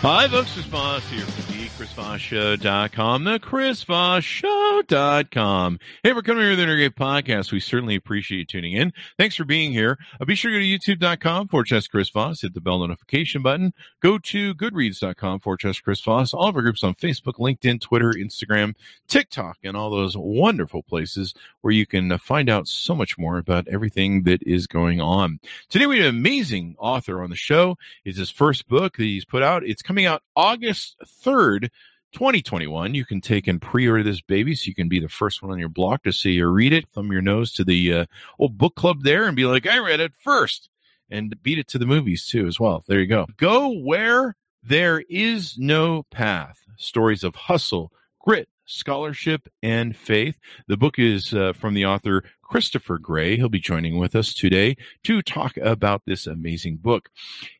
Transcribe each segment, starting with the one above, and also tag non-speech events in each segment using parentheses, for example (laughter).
Hi, folks. Chris Voss here from thechrisvossshow.com, the chrisvossshow.com. Hey, we're coming here with another great podcast. We certainly appreciate you tuning in. Thanks for being here. Uh, be sure to go to youtube.com for slash Chris Voss, hit the bell notification button. Go to goodreads.com for slash Chris Voss. All of our groups on Facebook, LinkedIn, Twitter, Instagram, TikTok, and all those wonderful places where you can uh, find out so much more about everything that is going on. Today, we have an amazing author on the show. It's his first book that he's put out. It's coming out August 3rd. 2021. You can take and pre-order this baby so you can be the first one on your block to see or read it. Thumb your nose to the uh, old book club there and be like, I read it first. And beat it to the movies too as well. There you go. Go where there is no path. Stories of hustle, grit, scholarship, and faith. The book is uh, from the author Christopher Gray. He'll be joining with us today to talk about this amazing book.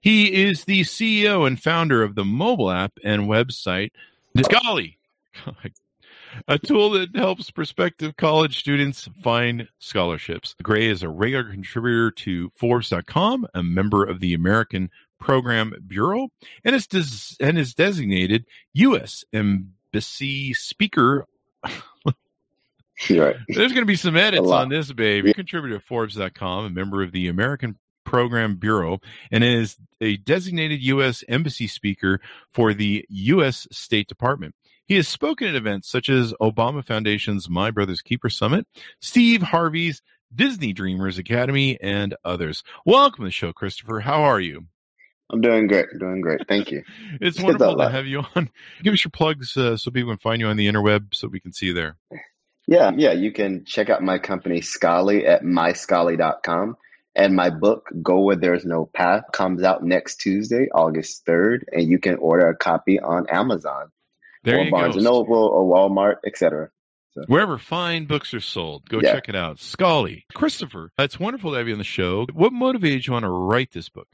He is the CEO and founder of the mobile app and website Scholly, (laughs) a tool that helps prospective college students find scholarships. Gray is a regular contributor to Forbes.com, a member of the American Program Bureau, and is, des- and is designated U.S. Embassy Speaker. (laughs) right. There's going to be some edits on this, baby. Contributor to Forbes.com, a member of the American Program Bureau and is a designated U.S. Embassy Speaker for the U.S. State Department. He has spoken at events such as Obama Foundation's My Brother's Keeper Summit, Steve Harvey's Disney Dreamers Academy, and others. Welcome to the show, Christopher. How are you? I'm doing great. Doing great. Thank you. it's (laughs) wonderful to have you on. Give us your plugs uh, so people can find you on the interweb so we can see you there. Yeah, yeah. You can check out my company, Scholly, at myscholly.com. And my book, Go Where There's No Path, comes out next Tuesday, August 3rd, and you can order a copy on Amazon there or Barnes Noble or Walmart, etc. So. Wherever fine books are sold, go yeah. check it out. Scully, Christopher, it's wonderful to have you on the show. What motivated you on to write this book?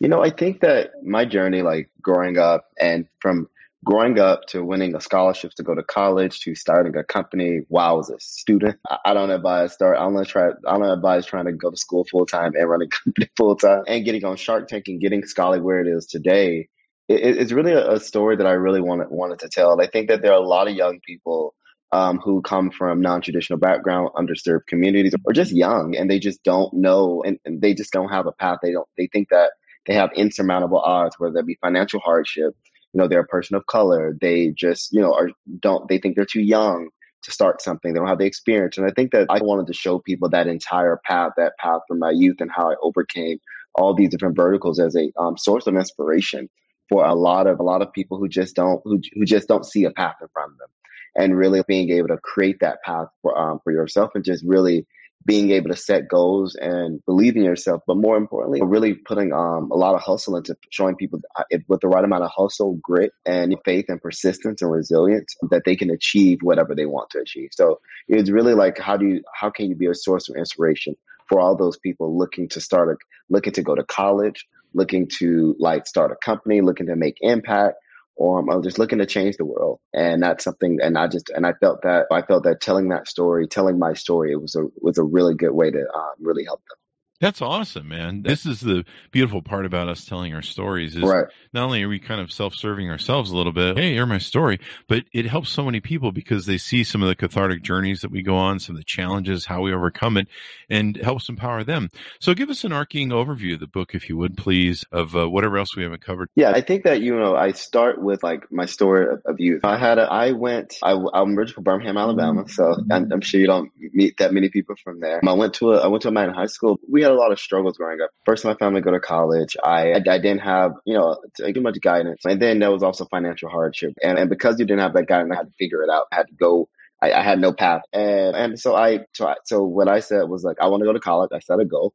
You know, I think that my journey, like growing up and from growing up to winning a scholarship to go to college to starting a company while I was a student. I, don't advise start. I don't try. I don't advise trying to go to school full time and run a (laughs) company full time and getting on Shark Tank and getting Scholly where it is today. It, it's really a, a, story that I really wanted wanted to tell. And I think that there are a lot of young people. Um, who come from non-traditional background, underserved communities, or just young, and they just don't know, and, and they just don't have a path. They don't. They think that they have insurmountable odds, whether that be financial hardship, you know they're a person of color. They just you know are don't they think they're too young to start something. They don't have the experience. And i think that i wanted to show people that entire path that path from my youth and how i overcame all these different verticals as a um, source of inspiration for a lot of a lot of people who just don't who, who just don't see a path in front of them. And really being able to create that path for um, for yourself and just really being able to set goals and believe in yourself, but more importantly, really putting um, a lot of hustle into showing people uh, with the right amount of hustle, grit, and faith and persistence and resilience that they can achieve whatever they want to achieve. So it's really like how do you how can you be a source of inspiration for all those people looking to start a looking to go to college, looking to like start a company, looking to make impact, or I'm just looking to change the world. And that's something, and I just, and I felt that, I felt that telling that story, telling my story, it was a, was a really good way to um, really help them. That's awesome, man. This is the beautiful part about us telling our stories is right. not only are we kind of self-serving ourselves a little bit, hey, hear my story, but it helps so many people because they see some of the cathartic journeys that we go on, some of the challenges, how we overcome it, and helps empower them. So give us an arcing overview of the book, if you would, please, of uh, whatever else we haven't covered. Yeah, I think that, you know, I start with like my story of, of youth. I had, a, I went, I, I'm originally from Birmingham, Alabama, so I'm, I'm sure you don't meet that many people from there. I went to a, I went to a man in high school. We had a lot of struggles growing up. First, my family go to college. I, I, didn't have, you know, too much guidance. And then there was also financial hardship. And, and because you didn't have that guidance, I had to figure it out. I had to go I, I, had no path. And, and so I, tried so what I said was like, I want to go to college. I set a goal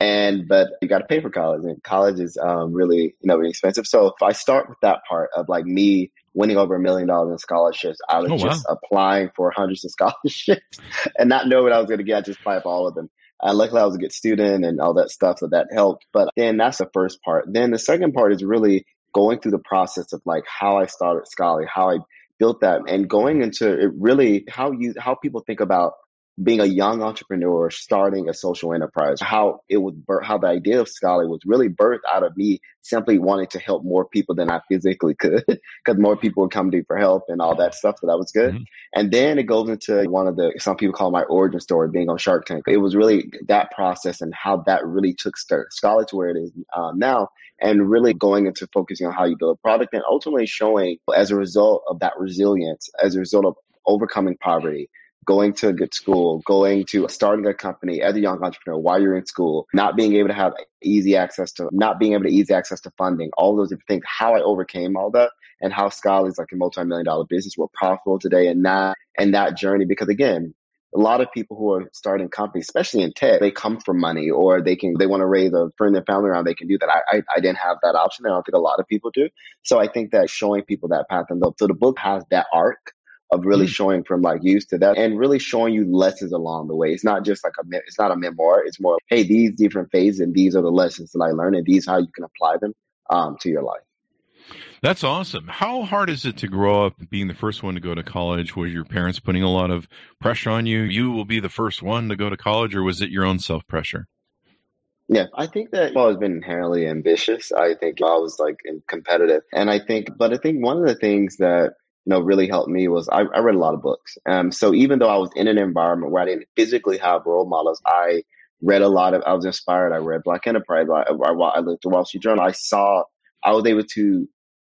And but you got to pay for college, and college is um, really you know really expensive. So if I start with that part of like me winning over a million dollars in scholarships, I was Oh, just applying for hundreds of (laughs) scholarships and not know what I was going to get. I just applied for all of them. Uh, luckily, I was a good student and all that stuff, so that helped. But then that's the first part. Then the second part is really going through the process of like how I started Scholly, how I built that, and going into it really how you how people think about being a young entrepreneur starting a social enterprise how it was bir- how the idea of Scholly was really birthed out of me simply wanting to help more people than i physically could (laughs) because more people would come to me for help and all that stuff so that was good Mhm. and then it goes into one of the some people call my origin story being on shark tank it was really that process and how that really took St- Scholly to where it is um, now and really going into focusing on how you build a product and ultimately showing as a result of that resilience as a result of overcoming poverty going to a good school, going to starting a company as a young entrepreneur while you're in school, not being able to have easy access to, not being able to easy access to funding, all those different things, how I overcame all that and how Scholly is like a multi-million dollar business. We're profitable today and that, and that journey. Because again, a lot of people who are starting companies, especially in tech, they come from money or they can, they want to raise a friend and family around, they can do that. I, I, I didn't have that option. I don't think a lot of people do. So I think that showing people that path and the, so the book has that arc of really Mm. showing from like youth to that and really showing you lessons along the way. It's not just like a, it's not a memoir. It's more, hey, these different phases and these are the lessons that I learned and these how you can apply them um, to your life. That's awesome. How hard is it to grow up being the first one to go to college? Were your parents putting a lot of pressure on you? You will be the first one to go to college, or was it your own self pressure? Yeah, I think that I've always been inherently ambitious. I think I was like competitive, and I think, but I think one of the things that you know really helped me was I, I read a lot of books. Um, so even though I was in an environment where I didn't physically have role models, I read a lot of. I was inspired. I read Black Enterprise. I, I, I looked at Wall Street Journal. I saw. I was able to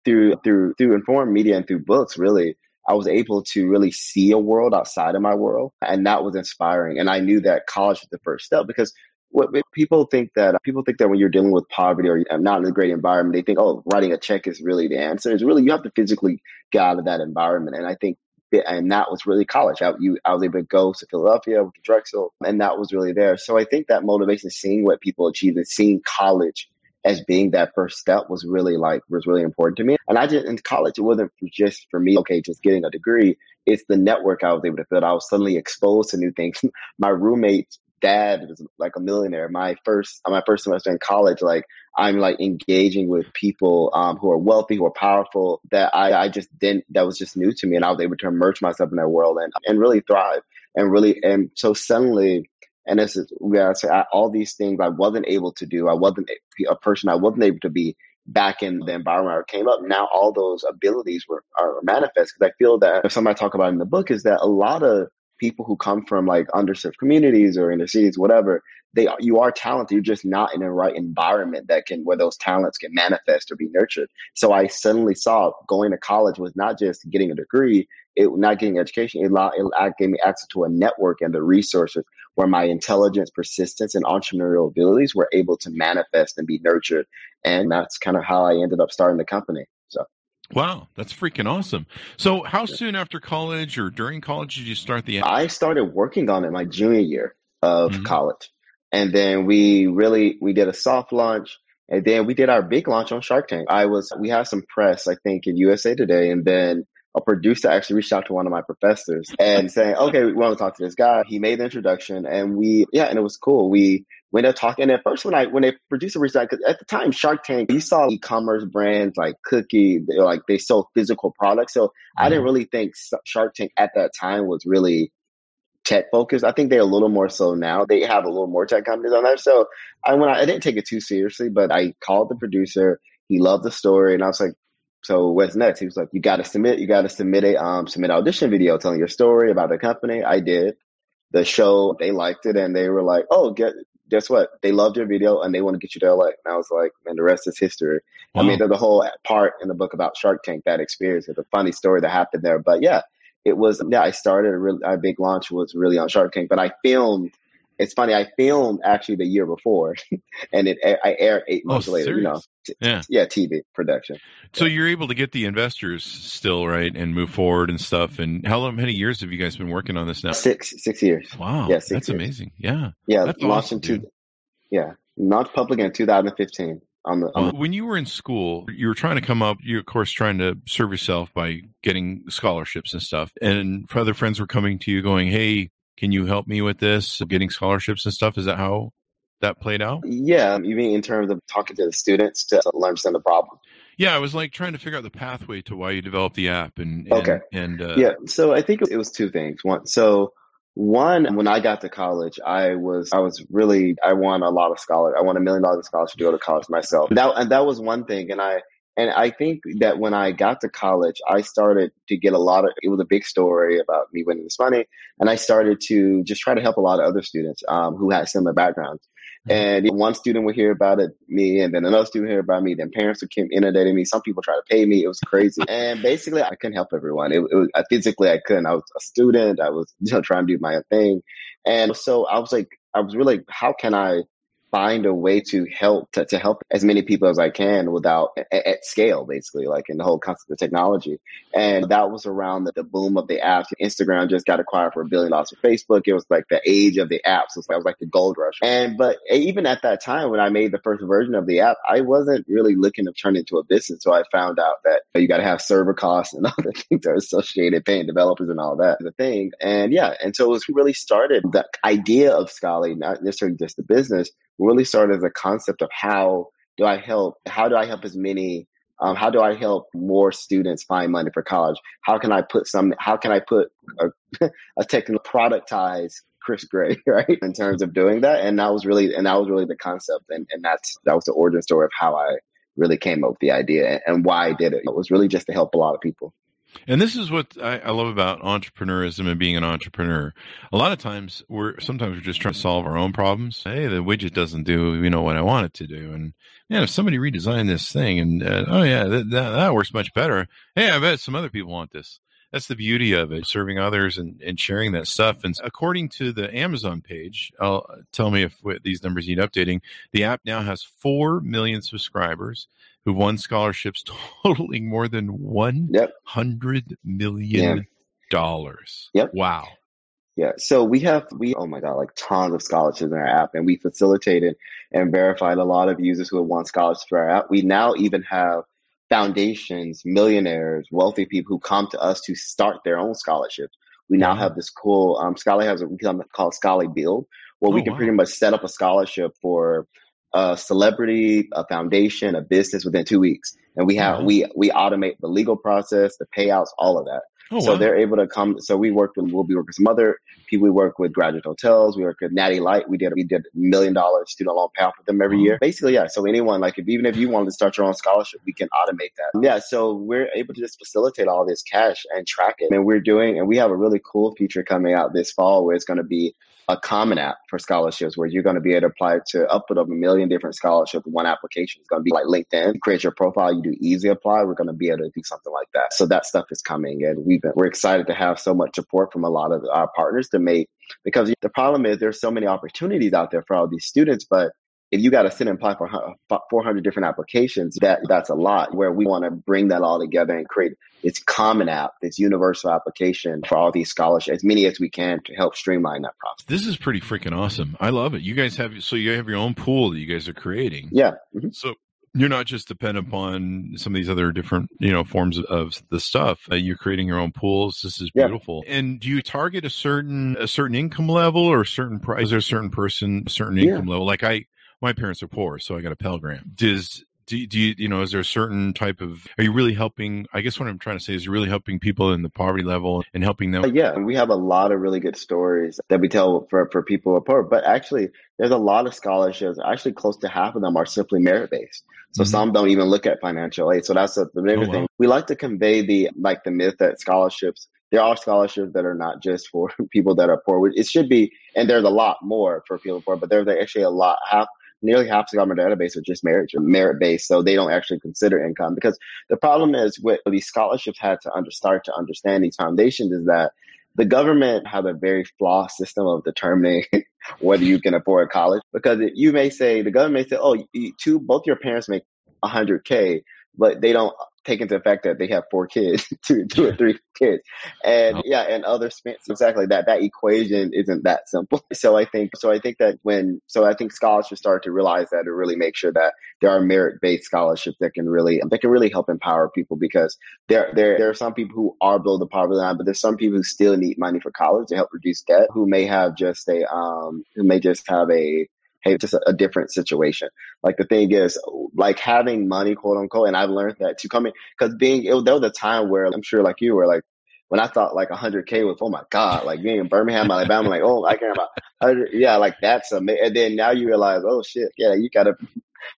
through through through informed media and through books really I was able to really see a world outside of my world and that was inspiring and I knew that college was the first step because what people think that people think that when you're dealing with poverty or uh, not in a great environment they think oh writing a check is really the answer it's really you have to physically get out of that environment and I think and that was really college. I, you, I was able to go to Philadelphia with Drexel, and that was really there. So I think that motivation, seeing what people achieve, and seeing college as being that first step was really like was really important to me. And I just in college, it wasn't just for me, okay, just getting a degree. It's the network I was able to build. I was suddenly exposed to new things. (laughs) my roommate's dad was like a millionaire. My first my first semester in college, like I'm like engaging with people um, who are wealthy, who are powerful. That I, I just didn't. That was just new to me, and I was able to immerse myself in that world and and really thrive. And really, and so suddenly, and this is gotta say I, all these things I wasn't able to do. I wasn't a person. I wasn't able to be back in the environment I came up. Now all those abilities were are manifest because I feel that if somebody talk about in the book is that a lot of people who come from like underserved communities or inner cities, whatever, they you are talented. You're just not in the right environment that can where those talents can manifest or be nurtured. So I suddenly saw going to college was not just getting a degree, it not getting education. It, allowed, it gave me access to a network and the resources where my intelligence, persistence, and entrepreneurial abilities were able to manifest and be nurtured. And that's kind of how I ended up starting the company. Wow, that's freaking awesome. So, how soon after college or during college did you start the? I started working on it my junior year of mm-hmm. college, and then we really we did a soft launch, and then we did our big launch on Shark Tank. I was we had some press, I think, in USA Today, and then a producer actually reached out to one of my professors and saying, "Okay, we want to talk to this guy." He made the introduction, and we yeah, and it was cool. We we they're talking. And at first, when I when they reached out, because at the time Shark Tank, you saw e-commerce brands like Cookie, like they sold physical products. So mm-hmm. I didn't really think Shark Tank at that time was really tech focused. I think they're a little more so now. They have a little more tech companies on there. So I when I, I didn't take it too seriously, but I called the producer. He loved the story, and I was like, so what's next? He was like, you got to submit, you got to submit a um, submit audition video telling your story about the company. I did. The show, they liked it, and they were like, oh, get, guess what? They loved your video, and they want to get you to LA. And I was like, man, the rest is history. Wow. I mean, there's a whole part in the book about Shark Tank that experience. It's a funny story that happened there, but yeah, it was. Yeah, I started a really our big launch was really on Shark Tank, but I filmed. It's funny. I filmed actually the year before, (laughs) and it I aired eight oh, months oh, later. Serious? You know, t- yeah, yeah, TV production. So yeah. you're able to get the investors still right and move forward and stuff. And how long, many years have you guys been working on this now? Six, six years. Wow, yeah, that's years. amazing. Yeah, yeah, that's launched awesome, into, dude. yeah, Launched public in 2015. On the, on when you were in school, you were trying to come up. You, of course, trying to serve yourself by getting scholarships and stuff. And other friends were coming to you, going, "Hey, can you help me with this? Getting scholarships and stuff." Is that how that played out? Yeah, you mean in terms of talking to the students to understand the problem? Yeah, I was like trying to figure out the pathway to why you developed the app. And, and okay, and uh, yeah, so I think it was two things. One, so one, when I got to college, I was I was really I won a lot of scholarship. I won a million dollars in scholarship to go to college myself. That and that was one thing. And I and I think that when I got to college, I started to get a lot of. It was a big story about me winning this money, and I started to just try to help a lot of other students um, who had similar backgrounds. And one student would hear about it, me, and then another student hear about me. Then parents would keep inundating me. Some people try to pay me. It was crazy. and basically, I couldn't help everyone. It, it was physically I couldn't. I was a student. I was (laughs) you know trying to do my own thing, and so I was like, I was really, how can I find a way to help to, to help as many people as I can without at, at, scale, basically, like in the whole concept of technology. And that was around the, the, boom of the apps. Instagram just got acquired for a billion dollars for Facebook. It was like the age of the apps. It was, like, it was like the gold rush. And but even at that time, when I made the first version of the app, I wasn't really looking to turn it into a business. So I found out that you got to have server costs and (laughs) the things that are associated, paying developers and all that, the thing. And yeah, and so it was really started the idea of Scholly, not necessarily just the business really started as a concept of how do I help? How do I help as many? Um, how do I help more students find money for college? How can I put some? How can I put a, (laughs) a technical productize Chris Gray, (laughs) right? In terms of doing that, and that was really and that was really the concept, and and that's that was the origin story of how I really came up with the idea and, and why I did it. It was really just to help a lot of people. And this is what I, I, love about entrepreneurism and being an entrepreneur. A lot of times we're sometimes we're just trying to solve our own problems. Hey, the widget doesn't do you know what I want it to do, and man, if somebody redesigned this thing and uh, oh yeah, that, that, that works much better. Hey, I bet some other people want this. That's the beauty of it, serving others and, and sharing that stuff. And according to the Amazon page, I'll tell me if these numbers need updating. The app now has four million subscribers who won scholarships (laughs) totaling more than one hundred million dollars. Yep. Wow. Yeah. So we have we oh my god, like tons of scholarships in our app, and we facilitated and verified a lot of users who have won scholarships for our app. We now even have foundations, millionaires, wealthy people who come to us to start their own scholarships. We now have this cool um, Scholly has a called Scholly Build, where oh, we can wow. pretty much set up a scholarship for a celebrity, a foundation, a business within two weeks. And we have, mm-hmm. we, we automate the legal process, the payouts, all of that. Oh, so wow. they're able to come. So we worked with, we'll be working with some other people. We work with graduate hotels. We work with Natty Light. We did, we did million dollar student loan payoff with them every mm-hmm. year. Basically, yeah. So anyone, like if, even if you wanted to start your own scholarship, we can automate that. Yeah. So we're able to just facilitate all this cash and track it. And we're doing, and we have a really cool feature coming out this fall where it's going to be a common app for scholarships where you're going to be able to apply to upward of a million different scholarships one application. It's going to be like LinkedIn. You create your profile, you do easy apply. We're going to be able to do something like that. So that stuff is coming and we've been, we're excited to have so much support from a lot of our partners to make, because the problem is there's so many opportunities out there for all these students, but if you got to sit and apply for 400 different applications, that that's a lot. Where we want to bring that all together and create this common app, this universal application for all these scholarships, as many as we can to help streamline that process. This is pretty freaking awesome. I love it. You guys have so you have your own pool that you guys are creating. Yeah. Mm-hmm. So you're not just dependent upon some of these other different you know forms of the stuff uh, you're creating your own pools this is beautiful yeah. and do you target a certain a certain income level or a certain price is there a certain person a certain income yeah. level like i my parents are poor, so I got a Pell Grant. Does do, do you you know is there a certain type of are you really helping i guess what i'm trying to say is you're really helping people in the poverty level and helping them uh, yeah we have a lot of really good stories that we tell for, for people who are poor but actually there's a lot of scholarships actually close to half of them are simply merit based so mm-hmm. some don't even look at financial aid so that's a, the bigger oh, wow. thing we like to convey the like the myth that scholarships there are scholarships that are not just for (laughs) people that are poor. It should be, and there's a lot more for people poor, but there's actually a lot. Half nearly half the government database are just merit merit based, so they don't actually consider income. Because the problem is what these scholarships had to under, start to understand these foundations is that the government have a very flawed system of determining (laughs) whether you can afford college. Because you may say the government may say, "Oh, you, two both your parents make 100k," but they don't take into effect that they have four kids, (laughs) two, two or three kids, and oh. yeah, and other expenses. Exactly that that equation isn't that simple. (laughs) So I think so I think that when so I think scholars should start to realize that to really make sure that there are merit based scholarships that can really that can really help empower people because there there there are some people who are below the poverty line, but there's some people who still need money for college to help reduce debt who may have just a um who may just have a hey, just a, a, different situation. Like the thing is, like having money, quote unquote, and I've learned that to come in because being it, there was a time where I'm sure, like you were, like when I thought like 100k was, oh my god, like being in Birmingham, Alabama, like oh, I care about, yeah, like that's amazing. And then now you realize, oh shit, yeah, you gotta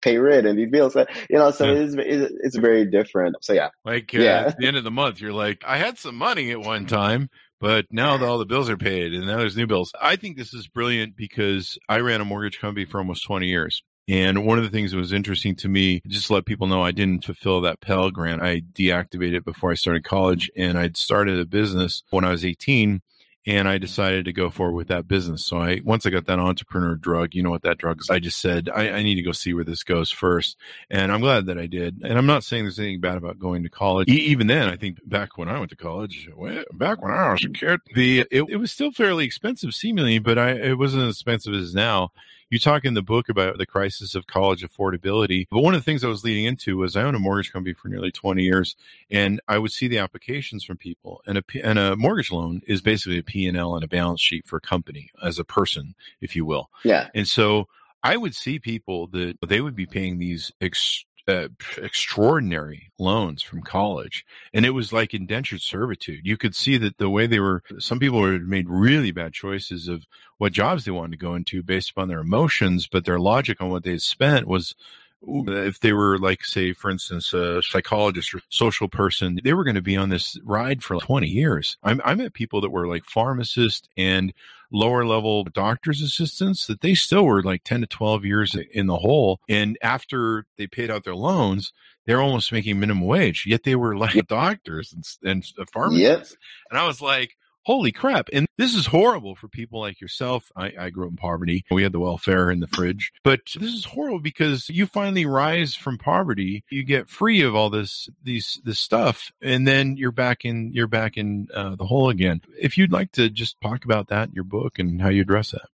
pay rent and these bills, you know. So yeah. it's, it's, it's very different. So yeah, like uh, yeah. at the end of the month, you're like, I had some money at one time. But now that all the bills are paid and now there's new bills. I think this is brilliant because I ran a mortgage company for almost 20 years. And one of the things that was interesting to me, just to let people know, I didn't fulfill that Pell Grant. I deactivated it before I started college, and I'd started a business when I was 18 and I decided to go forward with that business. So I once I got that entrepreneur drug, you know what that drug is. I just said I, I, need to go see where this goes first, and I'm glad that I did. And I'm not saying there's anything bad about going to college. E- even then, I think back when I went to college, back when I was a kid, the it, it was still fairly expensive, seemingly, but I it wasn't as expensive as now you talk in the book about the crisis of college affordability. But one of the things I was leading into was I owned a mortgage company for nearly 20 years, and I would see the applications from people. And a, and a mortgage loan is basically a P&L and a balance sheet for a company as a person, if you will. Yeah. And so I would see people that they would be paying these ex- uh, extraordinary loans from college, and it was like indentured servitude. You could see that the way they were, some people had made really bad choices of what jobs they wanted to go into based upon their emotions, but their logic on what they spent was if they were like say for instance a psychologist or social person they were going to be on this ride for 20 years I'm, i met people that were like pharmacists and lower level doctor's assistants that they still were like 10 to 12 years in the hole. And after they paid out their loans, they're almost making minimum wage, yet they were like doctors and, and pharmacists. Yep. And I was like, holy crap. And this is horrible for people like yourself. I, I, grew up in poverty. We had the welfare in the fridge, but this is horrible because you finally rise from poverty. You get free of all this, these, this stuff. And then you're back in, you're back in uh, the hole again. If you'd like to just talk about that in your book and how you address that.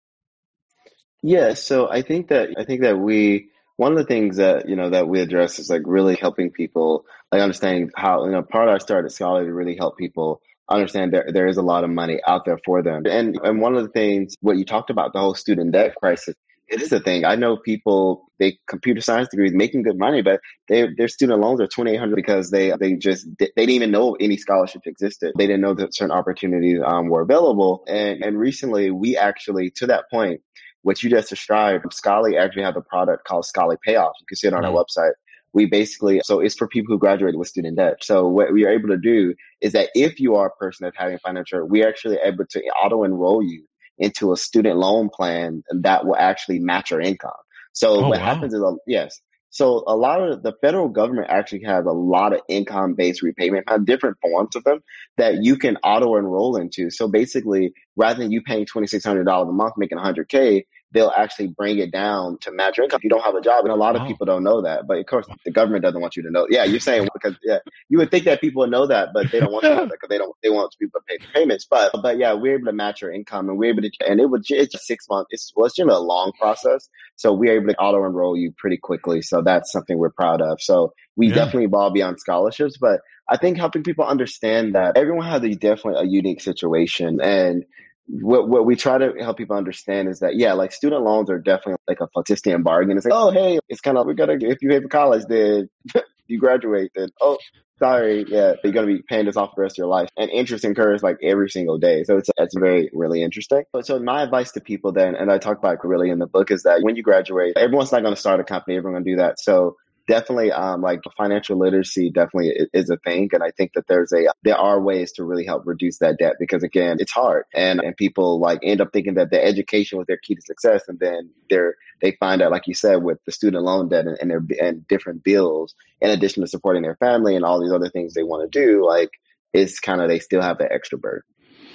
Yeah. So I think that, I think that we, one of the things that you know that we address is like really helping people like understanding how you know part of our start at scholar to really help people understand there there is a lot of money out there for them. And and one of the things what you talked about the whole student debt crisis. It is a thing. I know people they computer science degrees making good money, but they, their student loans are twenty eight hundred because they they just they didn't even know any scholarships existed. They didn't know that certain opportunities um, were available. And and recently we actually to that point, what you just described, Scholly actually have a product called Scholly Payoff. You can see it on mm-hmm. our website we basically, so it's for people who graduated with student debt. So what we are able to do is that if you are a person that's having financial, we're actually able to auto enroll you into a student loan plan that will actually match your income. So oh, what wow. happens is, a, yes. So a lot of the federal government actually has a lot of income based repayment, have different forms of them that you can auto enroll into. So basically, rather than you paying $2,600 a month, making 100K, they'll actually bring it down to match your income. You don't have a job, and a lot of oh. people don't know that. But of course, the government doesn't want you to know. Yeah, you're saying because yeah, you would think that people would know that, but they don't want to know that because they don't they want people to pay the payments. But but yeah, we're able to match your income, and we're able to, and it was it's just six months. It's well, it's generally a long process, so we're able to auto enroll you pretty quickly. So that's something we're proud of. So we yeah. definitely evolve beyond scholarships, but I think helping people understand that everyone has a definitely a unique situation and what what we try to help people understand is that yeah, like student loans are definitely like a Faustian bargain. It's like, oh hey, it's kind of we gotta if you pay for college, then (laughs) you graduate, then oh sorry, yeah, you're gonna be paying this off the rest of your life. And interest incurs like every single day, so it's it's very really interesting. But so my advice to people then, and I talk about it really in the book, is that when you graduate, everyone's not gonna start a company, everyone's gonna do that. So definitely um, like financial literacy definitely is a thing and i think that there's a there are ways to really help reduce that debt because again it's hard and and people like end up thinking that the education was their key to success and then they're they find out like you said with the student loan debt and, and their and different bills in addition to supporting their family and all these other things they want to do like it's kind of they still have the extra burden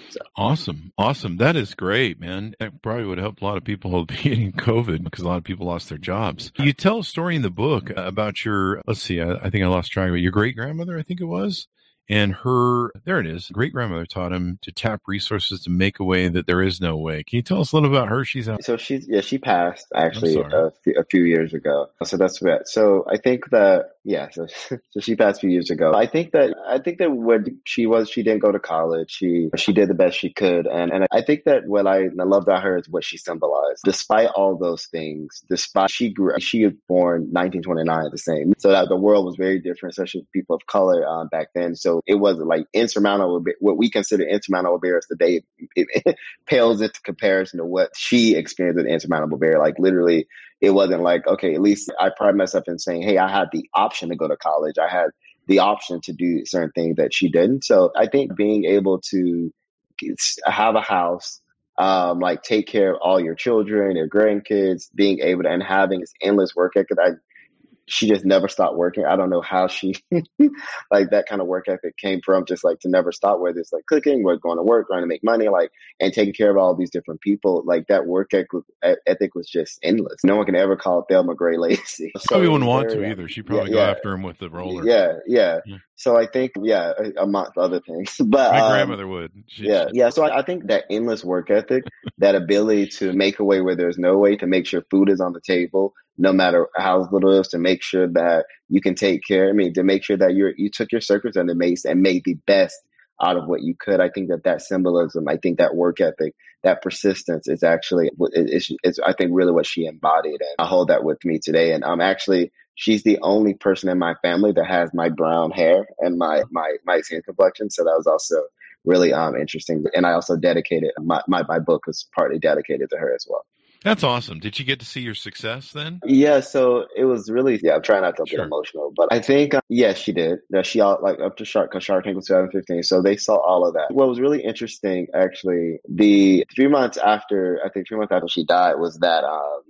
So. Awesome. Awesome. That is great, man. That probably would help a lot of people (laughs) beating COVID because a lot of people lost their jobs. You tell a story in the book about your, let's see, I, I think I lost track of it. Your great grandmother, I think it was and her there it is great grandmother taught him to tap resources to make a way that there is no way can you tell us a little about her she's out so she's yeah she passed actually a few, a few years ago so that's what so i think that yeah so, (laughs) so she passed a few years ago. I think that i think that when she was she didn't go to college. She she did the best she could. And and i think that what i, I love about her is what she symbolized. Despite all those things despite she grew she was born 1929 the same. So that the world was very different especially people of color um, back then. So it wasn't like insurmountable. What we consider insurmountable barriers today it, (laughs) it pales into comparison to what she experienced with insurmountable barrier. Like literally, it wasn't like okay, at least I pride myself in saying, hey, I had the option to go to college. I had the option to do certain things that she didn't. So I think being able to have a house. Um, like take care of all your children, your grandkids, being able to and having this endless work ethic. She just never stopped working. I don't know how she (laughs) like that kind of work ethic came from just like to never stop, whether it's like cooking, or going to work, trying to make money, like and taking care of all these different people. Like that work ethic was just endless. No one can ever call Thelma Gray (laughs) lazy. So probably wouldn't want to either. She probably yeah, go yeah. after him with the roller. Yeah, yeah, yeah. So I think, yeah, amongst other things, (laughs) but my um, grandmother would. She's, yeah, yeah. So I, I think that endless work ethic, that ability to make a way where there's no way, to make sure food is on the table, no matter how little it is, to make sure that you can take care. I mean, to make sure that you you took your circumstances and made and made the best out of what you could. I think that that symbolism, I think that work ethic, that persistence is actually is, is I think really what she embodied, and I hold that with me today. And I'm actually she's the only person in my family that has my brown hair and my my my skin complexion. So that was also really um interesting. And I also dedicated my my, my book was partly dedicated to her as well. That's awesome. Did you get to see your success then? Yeah, so it was really yeah. I'm trying not to sure. get emotional, but I think uh, yes, she did. Yeah, she all like up to Shark because Shark Tank was 2015, so they saw all of that. What was really interesting, actually, the three months after I think three months after she died was that um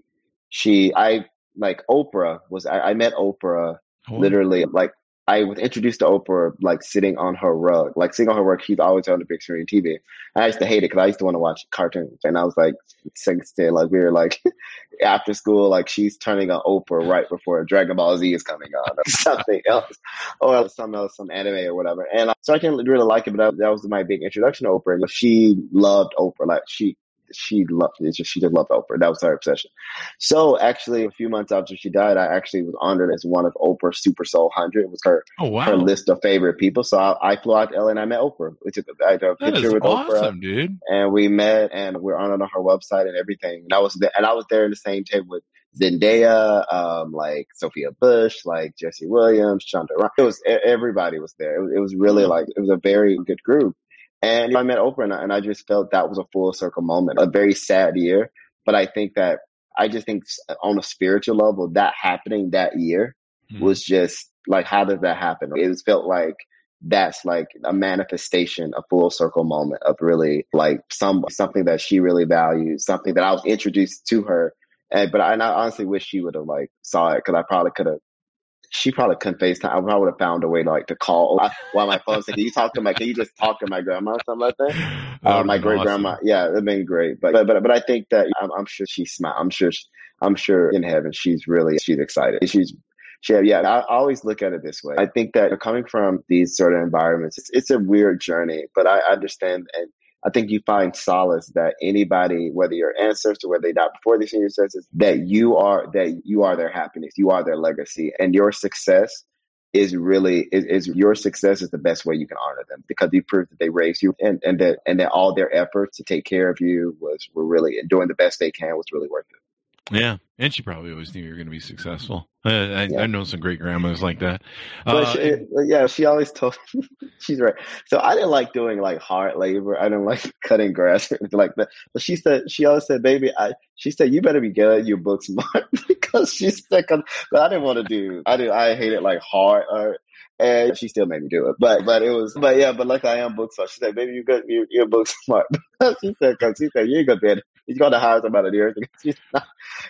she I like Oprah was I, I met Oprah oh. literally like I was introduced to Oprah like sitting on her rug, like sitting on her rug. She's always on the big screen TV. I used to hate it because I used to want to watch cartoons, and I was like 16, like we were like (laughs) after school, like she's turning on Oprah right before Dragon Ball Z is coming on, or (laughs) something else, or some else, some anime or whatever. And so I didn't really like it, but that, that was my big introduction to Oprah. She loved Oprah, like she she loved it. Just, she just loved Oprah. That was her obsession. So actually, a few months after she died, I actually was honored as one of Oprah's Super Soul Hundred. It was her oh, wow. her list of favorite people. So I, I flew out to LA and I met Oprah. We took a, I took a picture with awesome, Oprah, dude. And we met, and we're honored on her website and everything. And I was there, and I was there in the same table with Zendaya, um, like Sophia Bush, like Jesse Williams, Rhimes. It was everybody was there. It was, it was really mm-hmm. like it was a very good group. And I met Oprah and I, and I just felt that was a full circle moment, a very sad year. But I think that I just think on a spiritual level, that happening that year mm-hmm. was just like, how does that happen? It felt like that's like a manifestation, a full circle moment of really like some something that she really values, something that I was introduced to her. And but I, and I honestly wish she would have like saw it because I probably could have she probably couldn't FaceTime. I probably would have found a way to like to call (laughs) while my phone said, "Can you talk to my? Can you just talk to my grandma or something like that?" Uh, my great grandma. Awesome. Yeah, it'd been great. But but but I think that I'm, I'm sure she's smart. I'm sure she, I'm sure in heaven she's really she's excited. She's she, yeah, I always look at it this way. I think that coming from these sort of environments, it's, it's a weird journey, but I understand and I think you find solace that anybody, whether your ancestor, whether they died before they senior citizens, that you are that you are their happiness, you are their legacy, and your success is really is, is, your success is the best way you can honor them because you proved that they raised you and, and that and that all their efforts to take care of you was were really doing the best they can was really worth it. Yeah, and she probably always knew you were going to be successful. I, I, yeah. I know some great grandmas like that. Uh, she, yeah, she always told. (laughs) she's right. So I didn't like doing like hard labor. I didn't (laughs) like cutting grass or anything like that. But she said she always said, "Baby, I." She said, "You better be good at your book smart," (laughs) because she's sick. But I didn't want to do. I do. I hated like hard. Or, and she still made me do it. But but it was. But yeah. But like I am book smart. She said, "Baby, you got You, you're book smart." she said, "Cause she said you ain't gonna be he's going to hire somebody here. He's not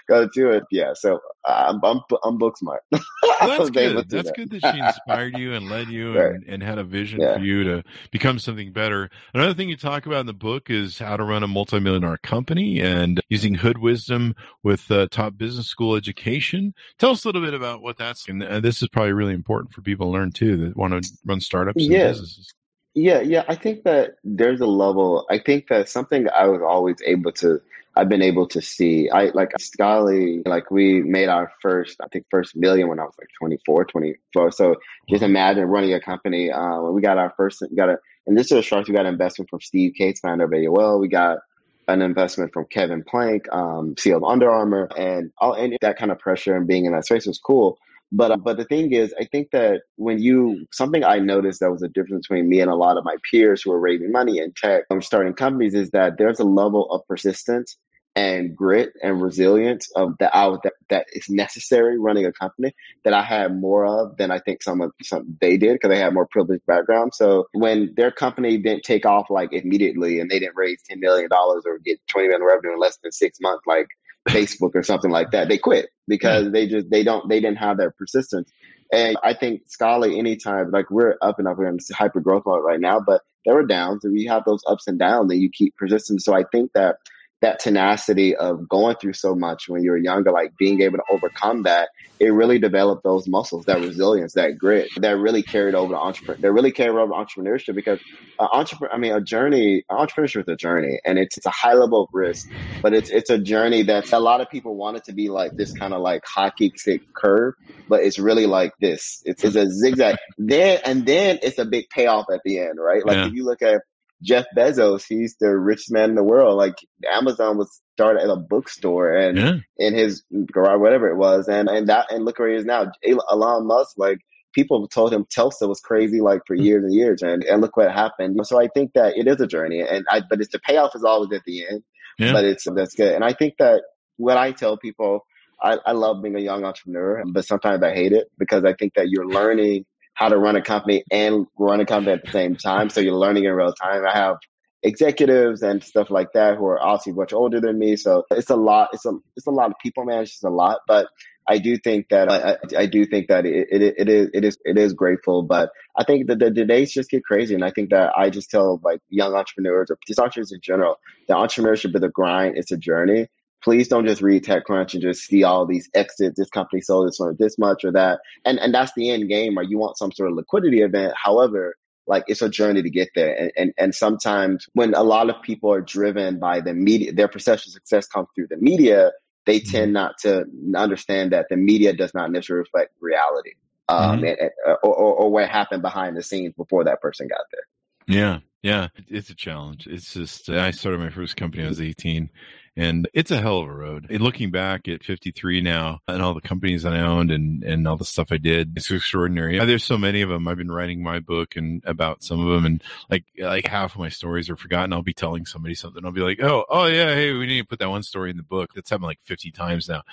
to do it. Yeah. So I'm, I'm, I'm book smart. (laughs) well, that's good. That's that. good that (laughs) she inspired you and led you right. and, and, had a vision yeah. for you to become something better. Another thing you talk about in the book is how to run a multi-million dollar company and using hood wisdom with uh, top business school education. Tell us a little bit about what that's, and this is probably really important for people to learn too that want to run startups and yeah. businesses. Yeah, yeah. I think that there's a level. I think that something I was always able to. I've been able to see. I like Scholly. Like we made our first, I think, first million when I was like 24, 24. So just imagine running a company. Uh, we got our first. We got a, and this is a shark. We got an investment from Steve Case, founder of AOL. We got an investment from Kevin Plank, um, CEO of Under Armour, and all and that kind of pressure and being in that space was cool. But uh, but the thing is, I think that when you something I noticed that was a difference between me and a lot of my peers who are raising money in tech, um, starting companies, is that there's a level of persistence and grit and resilience of the out that, that is necessary running a company that I had more of than I think some of some they did because they had more privileged background. So when their company didn't take off like immediately and they didn't raise ten million dollars or get twenty million revenue in less than six months, like Facebook or something like that. They quit because they just they don't they didn't have that persistence. And I think Scholly, anytime like we're up and up, we're in hyper growth mode right now, but there were downs and we have those ups and downs and you keep persistent. So I think that that tenacity of going through so much when you were younger, like being able to overcome that, it really developed those muscles, that resilience, that grit, that really carried over to entrepreneur. That really carried over entrepreneurship because uh, entrepreneur, I mean, a journey, entrepreneurship is a journey, and it's it's a high level of risk, but it's it's a journey that a lot of people want it to be like this kind of like hockey stick curve, but it's really like this. It's, it's a zigzag. then and then it's a big payoff at the end, right? Like yeah. if you look at Jeff Bezos, he's the richest man in the world. Like Amazon was started at a bookstore and yeah. in his garage, whatever it was, and and that and look where he is now. Elon Musk, like people told him Tesla was crazy, like for hmm. years and years, and and look what happened. So I think that it is a journey, and I but it's the payoff is always at the end. Yeah. But it's that's good, and I think that what I tell people. I, I love being a young entrepreneur, but sometimes I hate it because I think that you're (laughs) learning how to run a company and run a company at the same time. So you're learning in real time. I have executives and stuff like that who are obviously much older than me. So it's a lot. It's a it's a lot of people manage. It's a lot, but I do think that I, I do think that it, it, it is it is it is grateful. But I think that the, the days just get crazy, and I think that I just tell like young entrepreneurs or just entrepreneurs in general, the entrepreneurship is a grind. It's a journey please don't just read TechCrunch and just see all these exits. This company sold this one this much or that, and and that's the end game. Or you want some sort of liquidity event. However, like it's a journey to get there, and and, and sometimes when a lot of people are driven by the media, their perception of success comes through the media. They mm-hmm. tend not to understand that the media does not necessarily reflect reality, um, mm-hmm. and, or, or, or what happened behind the scenes before that person got there. Yeah, yeah, it's a challenge. It's just I started my first company. I was 18, and it's a hell of a road. And looking back at 53 now and all the companies that I owned and, and all the stuff I did, it's extraordinary. There's so many of them. I've been writing my book and about some of them and like, like half of my stories are forgotten. I'll be telling somebody something. I'll be like, Oh, oh yeah. Hey, we need to put that one story in the book. That's happened like 50 times now.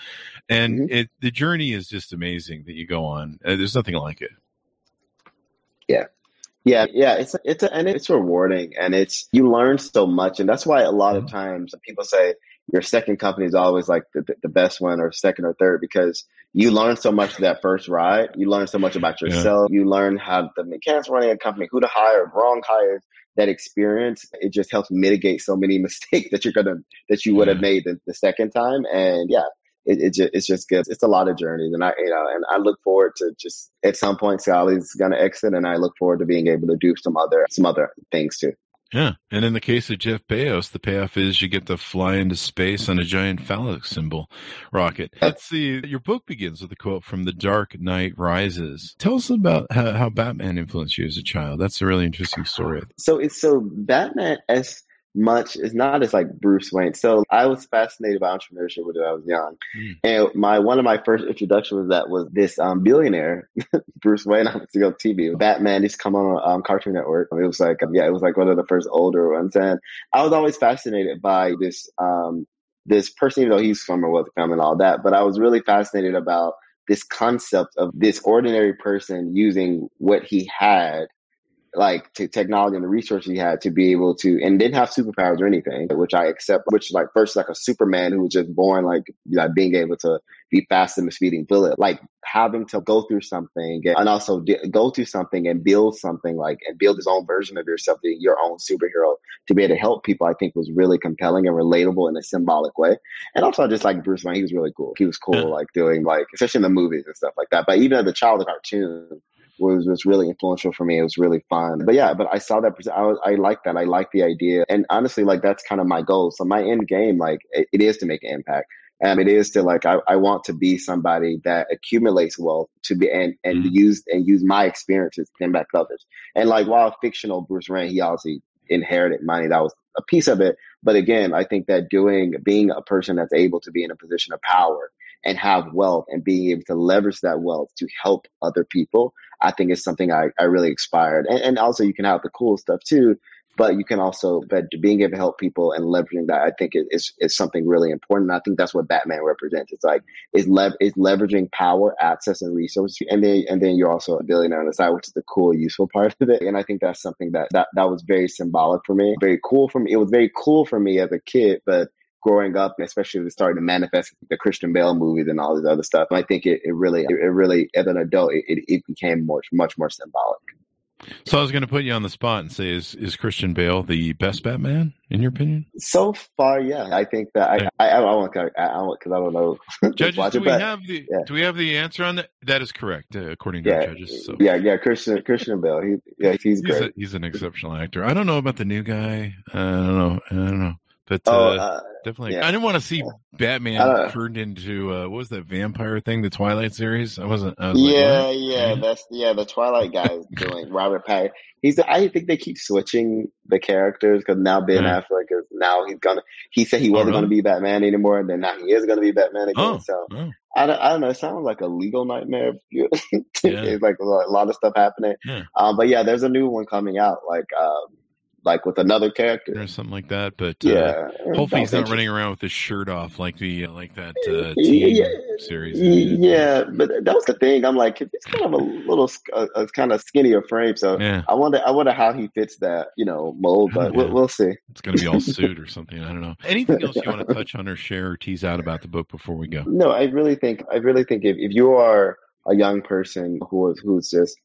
And mm-hmm. it, the journey is just amazing that you go on. Uh, there's nothing like it. Yeah. Yeah, yeah, it's it's a, and it's rewarding, and it's you learn so much, and that's why a lot of mm-hmm. times people say, your second company is always like the, the best one or second or third because you learn so much that first ride. You learn so much about yourself. Yeah. You learn how the mechanics running a company, who to hire, wrong hires. That experience it just helps mitigate so many (laughs) mistakes that you're gonna that you would have made the, the, second time. And yeah, it, it just, it's just good. It's a lot of journeys, and I you know, and I look forward to just at some point Scholly's gonna exit, and I look forward to being able to do some other some other things too. Yeah. And in the case of Jeff Bezos, the payoff is you get to fly into space on a giant phallic symbol rocket. Let's see. Your book begins with a quote from The Dark Knight Rises. Tell us about how, how Batman influenced you as a child. That's a really interesting story. So it's so Batman as much it's not as like Bruce Wayne. So I was fascinated by entrepreneurship when I was young. Mm. And my one of my first introductions was that was this um, billionaire, (laughs) Bruce Wayne on to go TV. Batman used to come on um, Cartoon Network. It was like yeah, it was like one of the first older ones. And I was always fascinated by this um, this person, even though he's from a wealthy family and all that, but I was really fascinated about this concept of this ordinary person using what he had like to technology and the resources he had to be able to, and didn't have superpowers or anything, which I accept. Which like first like a Superman who was just born like like being able to be faster than a speeding bullet, like having to go through something and also go through something and build something like and build his own version of yourself, being your own superhero to be able to help people. I think was really compelling and relatable in a symbolic way. And also just like Bruce Wayne, he was really cool. He was cool, like doing like especially in the movies and stuff like that. But even as a child, the cartoon was was really influential for me. It was really fun. But yeah, but I saw that. I was, I like that. I like the idea, and honestly, like that's kind of my goal. So my end game, like it, it is to make an impact. Um, it is to like I, I want to be somebody that accumulates wealth to be and and mm-hmm. use and use my experiences to impact others. And like while fictional Bruce Wayne, he obviously inherited money. That was a piece of it. But again, I think that doing being a person that's able to be in a position of power and have wealth and being able to leverage that wealth to help other people, I think is something I, I really aspired. And, and also you can have the cool stuff too, but you can also, but being able to help people and leveraging that, I think is, is something really important. And I think that's what Batman represents. It's like, is lev- is leveraging power, access, and resources. And then, and then you're also a billionaire on the side, which is the cool, useful part of it. And I think that's something that, that, that was very symbolic for me, very cool for me. It was very cool for me as a kid, but growing up, especially as it started to manifest the Christian Bale movies and all this other stuff. I think it, it really, it really, as an adult, it, it became much, much more symbolic. So I was going to put you on the spot and say, is is Christian Bale the best Batman in your opinion? So far, yeah. I think that I I, I, I want because I, don't know. (laughs) judges, do we it, have the yeah. do we have the answer on that? That is correct, uh, according to yeah, judges. So. Yeah, yeah. Christian Christian Bale, he yeah he's, he's great. A, he's an exceptional actor. I don't know about the new guy. I don't know. I don't know. But oh, uh, uh, definitely, yeah. I didn't want to see Batman turned into uh, what was that vampire thing? The Twilight series. I wasn't. I was yeah, like, yeah, that's yeah. The Twilight guy is (laughs) doing Robert Pattinson. He's. I think they keep switching the characters because now Ben yeah. Affleck is now he's gonna. He said he oh, wasn't oh, really? to be Batman anymore, and then now he is to be Batman again. Oh, so oh. I, don't, I don't know. It sounds like a legal nightmare. (laughs) yeah. It's like a lot of stuff happening. Yeah. Um, but yeah, there's a new one coming out. Like. Um, like with another character or something like that. But uh, yeah, hopefully he's not running around with his shirt off like the uh, like that uh, yeah, series. Yeah, but that was the thing. I'm like, it's kind of a little, uh, a, a kind of skinnier frame. So yeah. I wonder, I wonder how he fits that, you know, mold. But we'll, we'll, see. It's going to be all (laughs) suit or something. I don't know. Anything else you want to touch on or share or tease out about the book before we go? No, I really think, I really think if, if you are a young person who is who's just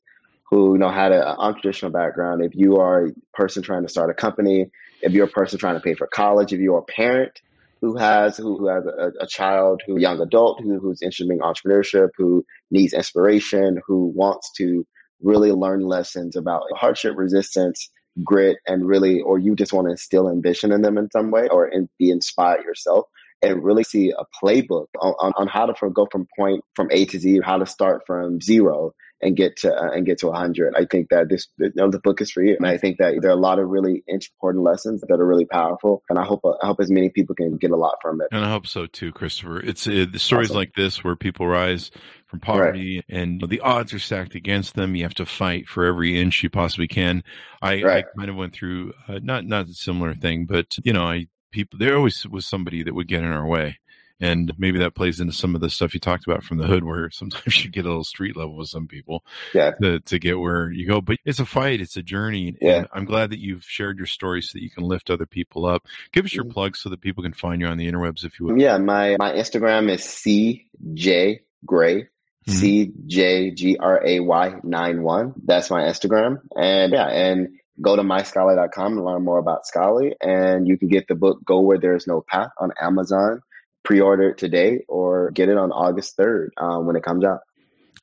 who you know had an untraditional background, if you are a person trying to start a company, if you're a person trying to pay for college, if you're a parent who has who, who has a, a child, who a young adult who, who's interested in entrepreneurship, who needs inspiration, who wants to really learn lessons about hardship resistance, grit, and really, or you just want to instill ambition in them in some way or in, be inspired yourself and really see a playbook on, on, on how to go from point from A to Z, how to start from zero and get to uh, and get to 100. I think that this you know, the book is for you, and I think that there are a lot of really important lessons that are really powerful, and I hope uh, I hope as many people can get a lot from it. And I hope so too, Christopher. It's uh, the stories awesome. like this where people rise from poverty right. and the odds are stacked against them. You have to fight for every inch you possibly can. I, right. I kind of went through uh, not not a similar thing, but you know, I people there always was somebody that would get in our way and maybe that plays into some of the stuff you talked about from the hood where sometimes (laughs) you get a little street level with some people yeah. to, to get where you go but it's a fight it's a journey yeah. i'm glad that you've shared your story so that you can lift other people up give us your mm-hmm. plug so that people can find you on the interwebs if you would yeah my my instagram is cj gray mm-hmm. C J G R A Y nine one. That's my Instagram. And yeah, and go to myscholly.com and learn more about Scholly. And you can get the book Go Where There's No Path on Amazon pre-order it today or get it on August 3rd um, when it comes out.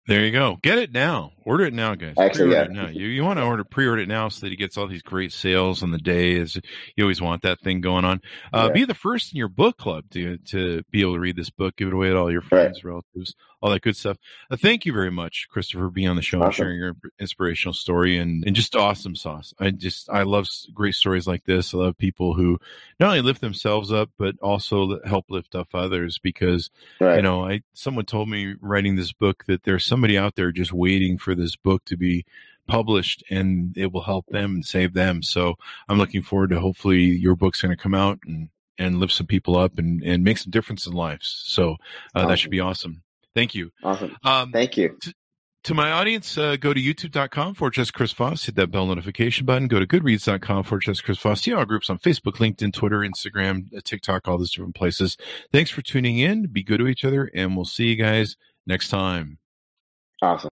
There you go. Get it now. Order it now, guys. Actually, yeah. now. You you want to order pre-order it now so that he gets all these great sales on the day. Is you always want that thing going on. Uh, yeah. Be the first in your book club to to be able to read this book. Give it away to all your friends, right. relatives, all that good stuff. Uh, thank you very much, Christopher, for being on the show awesome. and sharing your inspirational story and, and just awesome sauce. I just, I love great stories like this. I love people who not only lift themselves up, but also help lift up others because, right. you know, I, someone told me writing this book that there's somebody out there just waiting for this book to be published and it will help them and save them. So I'm looking forward to hopefully your book's going to come out and, and lift some people up and, and make some difference in lives. So uh, awesome. that should be awesome. Thank you. Awesome. Um, Thank you. To, To my audience, uh, go to youtube.com for just Chris Voss. Hit that bell notification button. Go to goodreads.com for just Chris Voss. See our groups on Facebook, LinkedIn, Twitter, Instagram, uh, TikTok, all those different places. Thanks for tuning in. Be good to each other, and we'll see you guys next time. Awesome.